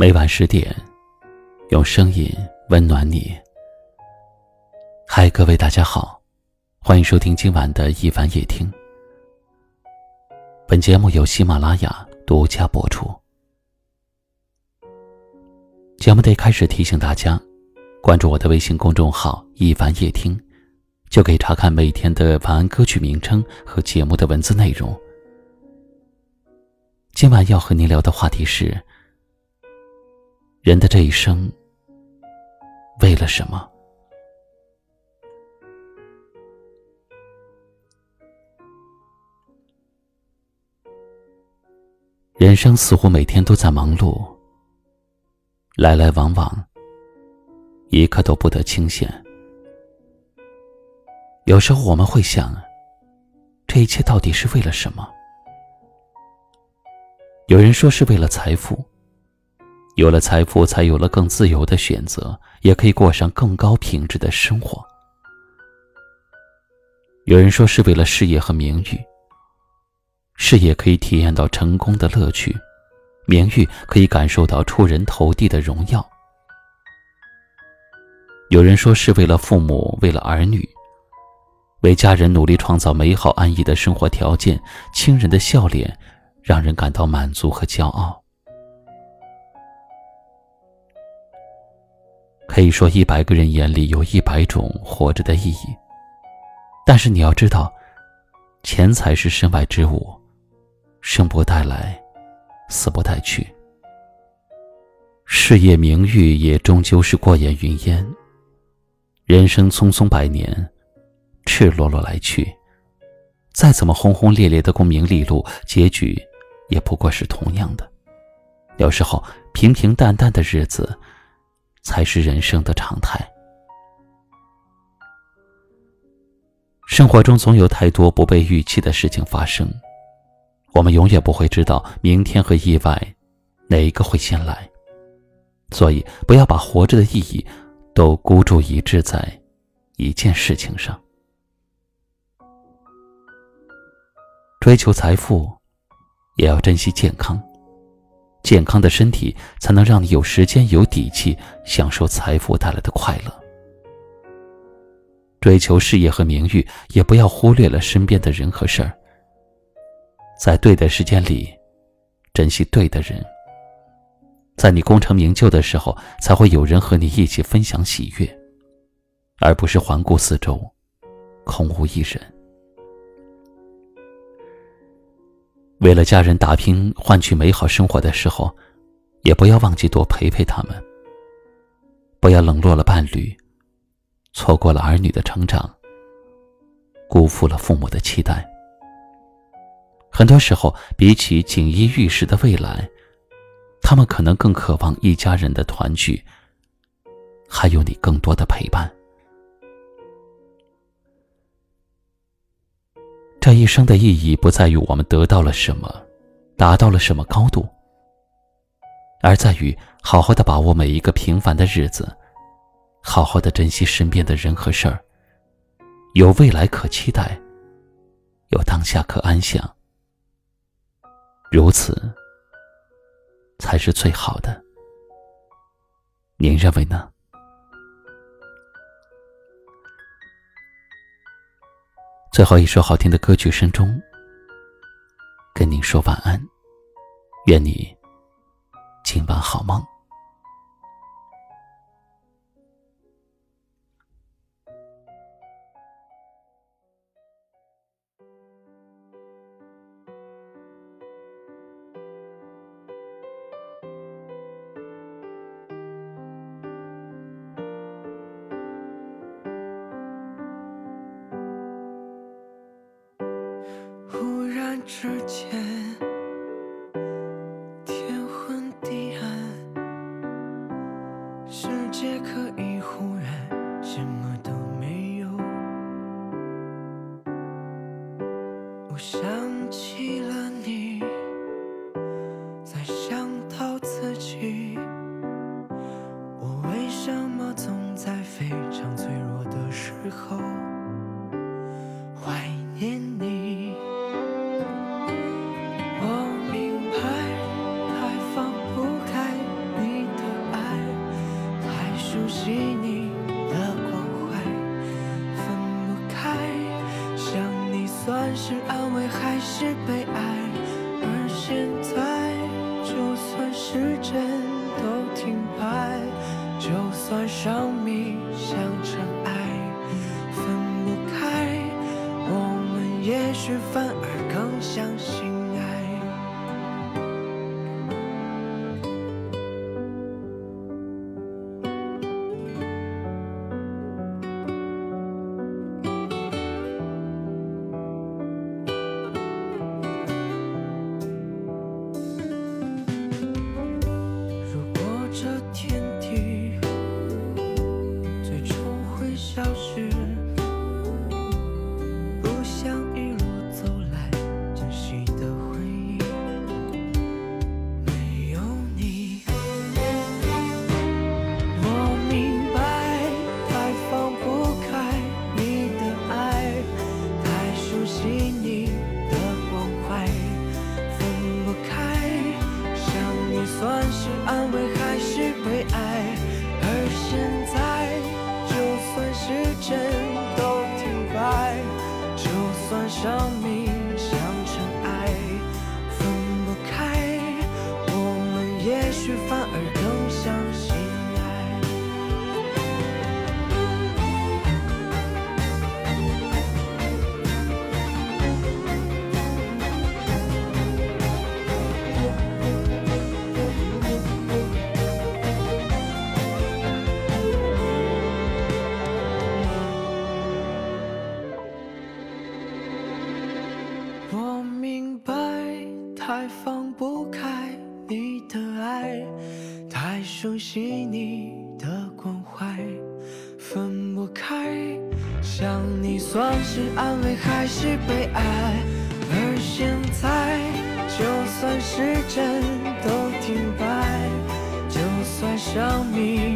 每晚十点，用声音温暖你。嗨，各位大家好，欢迎收听今晚的一凡夜听。本节目由喜马拉雅独家播出。节目得开始提醒大家，关注我的微信公众号“一凡夜听”，就可以查看每天的晚安歌曲名称和节目的文字内容。今晚要和您聊的话题是。人的这一生，为了什么？人生似乎每天都在忙碌，来来往往，一刻都不得清闲。有时候我们会想，这一切到底是为了什么？有人说是为了财富。有了财富，才有了更自由的选择，也可以过上更高品质的生活。有人说是为了事业和名誉，事业可以体验到成功的乐趣，名誉可以感受到出人头地的荣耀。有人说是为了父母，为了儿女，为家人努力创造美好安逸的生活条件，亲人的笑脸让人感到满足和骄傲。可以说，一百个人眼里有一百种活着的意义。但是你要知道，钱财是身外之物，生不带来，死不带去。事业名誉也终究是过眼云烟。人生匆匆百年，赤裸裸来去，再怎么轰轰烈烈的功名利禄，结局也不过是同样的。有时候，平平淡淡的日子。才是人生的常态。生活中总有太多不被预期的事情发生，我们永远不会知道明天和意外哪一个会先来，所以不要把活着的意义都孤注一掷在一件事情上。追求财富，也要珍惜健康。健康的身体才能让你有时间、有底气享受财富带来的快乐。追求事业和名誉，也不要忽略了身边的人和事儿。在对的时间里，珍惜对的人。在你功成名就的时候，才会有人和你一起分享喜悦，而不是环顾四周，空无一人。为了家人打拼，换取美好生活的时候，也不要忘记多陪陪他们。不要冷落了伴侣，错过了儿女的成长，辜负了父母的期待。很多时候，比起锦衣玉食的未来，他们可能更渴望一家人的团聚，还有你更多的陪伴。这一生的意义不在于我们得到了什么，达到了什么高度，而在于好好的把握每一个平凡的日子，好好的珍惜身边的人和事儿，有未来可期待，有当下可安享，如此才是最好的。您认为呢？最后一首好听的歌曲声中，跟您说晚安，愿你今晚好梦。之间，天昏地暗，世界可以忽然什么都没有。我想起了你，在想到自己，我为什么总在非常脆弱的时候怀念？你。是安慰还是悲哀？而现在，就算时针都停摆，就算生命像尘埃，分不开，我们也许反而更相信生命像尘埃，分不开，我们也许太放不开你的爱，太熟悉你的关怀，分不开。想你算是安慰还是悲哀？而现在，就算时针都停摆，就算生命